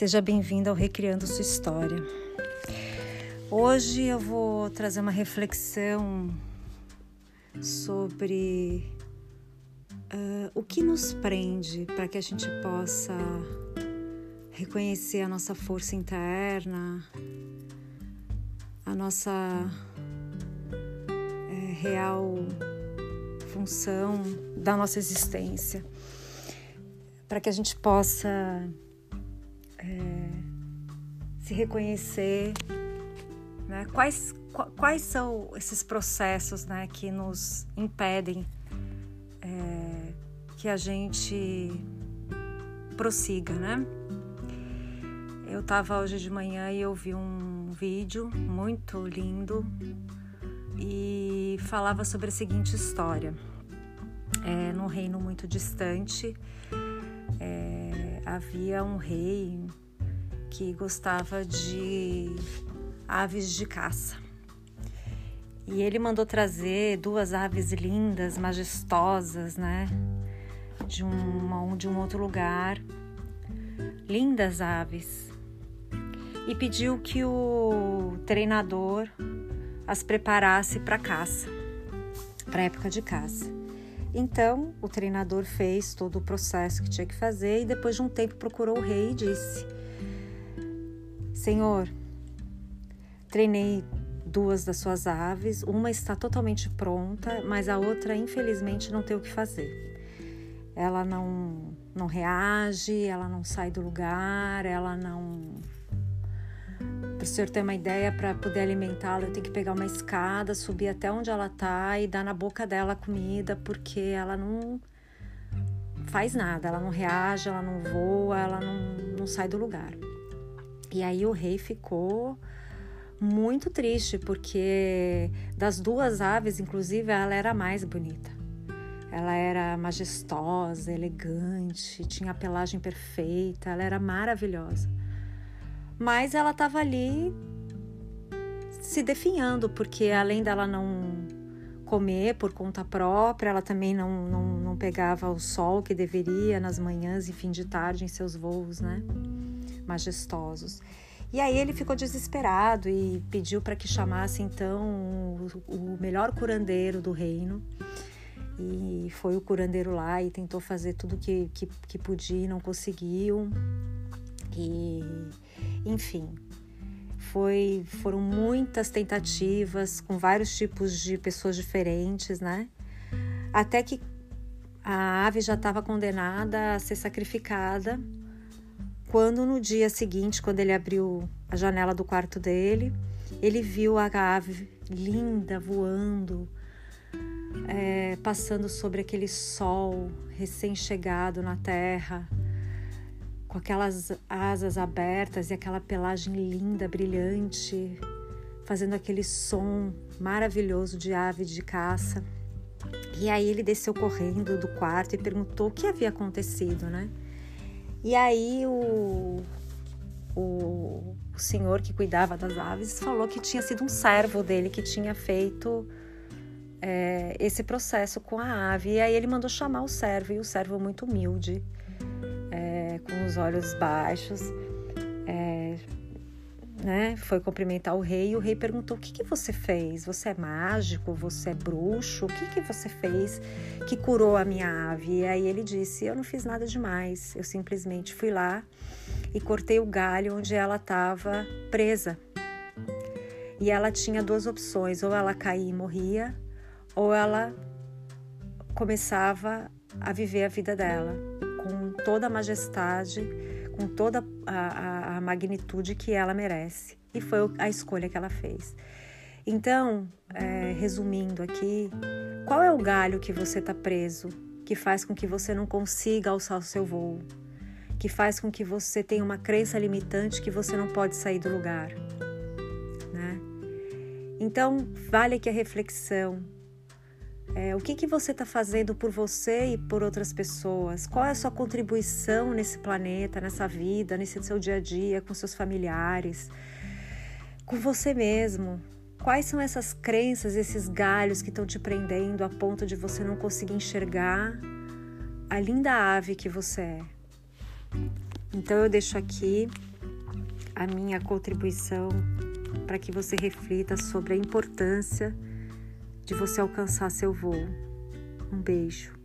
Seja bem-vindo ao Recriando Sua História. Hoje eu vou trazer uma reflexão sobre uh, o que nos prende para que a gente possa reconhecer a nossa força interna, a nossa é, real função da nossa existência, para que a gente possa é, se reconhecer, né? quais, quais são esses processos né, que nos impedem é, que a gente prossiga, né? Eu estava hoje de manhã e eu vi um vídeo muito lindo e falava sobre a seguinte história. É, num reino muito distante, havia um rei que gostava de aves de caça. E ele mandou trazer duas aves lindas, majestosas, né? De um, de um outro lugar. Lindas aves. E pediu que o treinador as preparasse para caça, para época de caça. Então, o treinador fez todo o processo que tinha que fazer e depois de um tempo procurou o rei e disse: Senhor, treinei duas das suas aves, uma está totalmente pronta, mas a outra, infelizmente, não tem o que fazer. Ela não, não reage, ela não sai do lugar, ela não. Para o senhor ter uma ideia, para poder alimentá-la, eu tenho que pegar uma escada, subir até onde ela está e dar na boca dela a comida, porque ela não faz nada, ela não reage, ela não voa, ela não, não sai do lugar. E aí o rei ficou muito triste, porque das duas aves, inclusive, ela era a mais bonita. Ela era majestosa, elegante, tinha a pelagem perfeita, ela era maravilhosa. Mas ela estava ali se definhando, porque além dela não comer por conta própria, ela também não, não, não pegava o sol que deveria nas manhãs e fim de tarde em seus voos, né? Majestosos. E aí ele ficou desesperado e pediu para que chamasse então o, o melhor curandeiro do reino. E foi o curandeiro lá e tentou fazer tudo que, que, que podia e não conseguiu. E, enfim, foi, foram muitas tentativas com vários tipos de pessoas diferentes, né? Até que a ave já estava condenada a ser sacrificada quando no dia seguinte, quando ele abriu a janela do quarto dele, ele viu a ave linda voando, é, passando sobre aquele sol recém-chegado na terra, com aquelas asas abertas e aquela pelagem linda, brilhante, fazendo aquele som maravilhoso de ave de caça. E aí ele desceu correndo do quarto e perguntou o que havia acontecido, né? E aí o, o, o senhor que cuidava das aves falou que tinha sido um servo dele que tinha feito é, esse processo com a ave. E aí ele mandou chamar o servo, e o servo muito humilde, os olhos baixos, é, né, foi cumprimentar o rei e o rei perguntou: O que, que você fez? Você é mágico? Você é bruxo? O que, que você fez que curou a minha ave? E aí ele disse: Eu não fiz nada demais, eu simplesmente fui lá e cortei o galho onde ela estava presa. E ela tinha duas opções: ou ela caía e morria, ou ela começava a viver a vida dela com toda a majestade com toda a, a, a magnitude que ela merece. E foi a escolha que ela fez. Então, é, resumindo aqui, qual é o galho que você está preso, que faz com que você não consiga alçar o seu voo, que faz com que você tenha uma crença limitante que você não pode sair do lugar, né? Então, vale aqui a reflexão é, o que, que você está fazendo por você e por outras pessoas? Qual é a sua contribuição nesse planeta, nessa vida, nesse seu dia a dia, com seus familiares, com você mesmo? Quais são essas crenças, esses galhos que estão te prendendo a ponto de você não conseguir enxergar a linda ave que você é? Então eu deixo aqui a minha contribuição para que você reflita sobre a importância de você alcançar seu voo. Um beijo.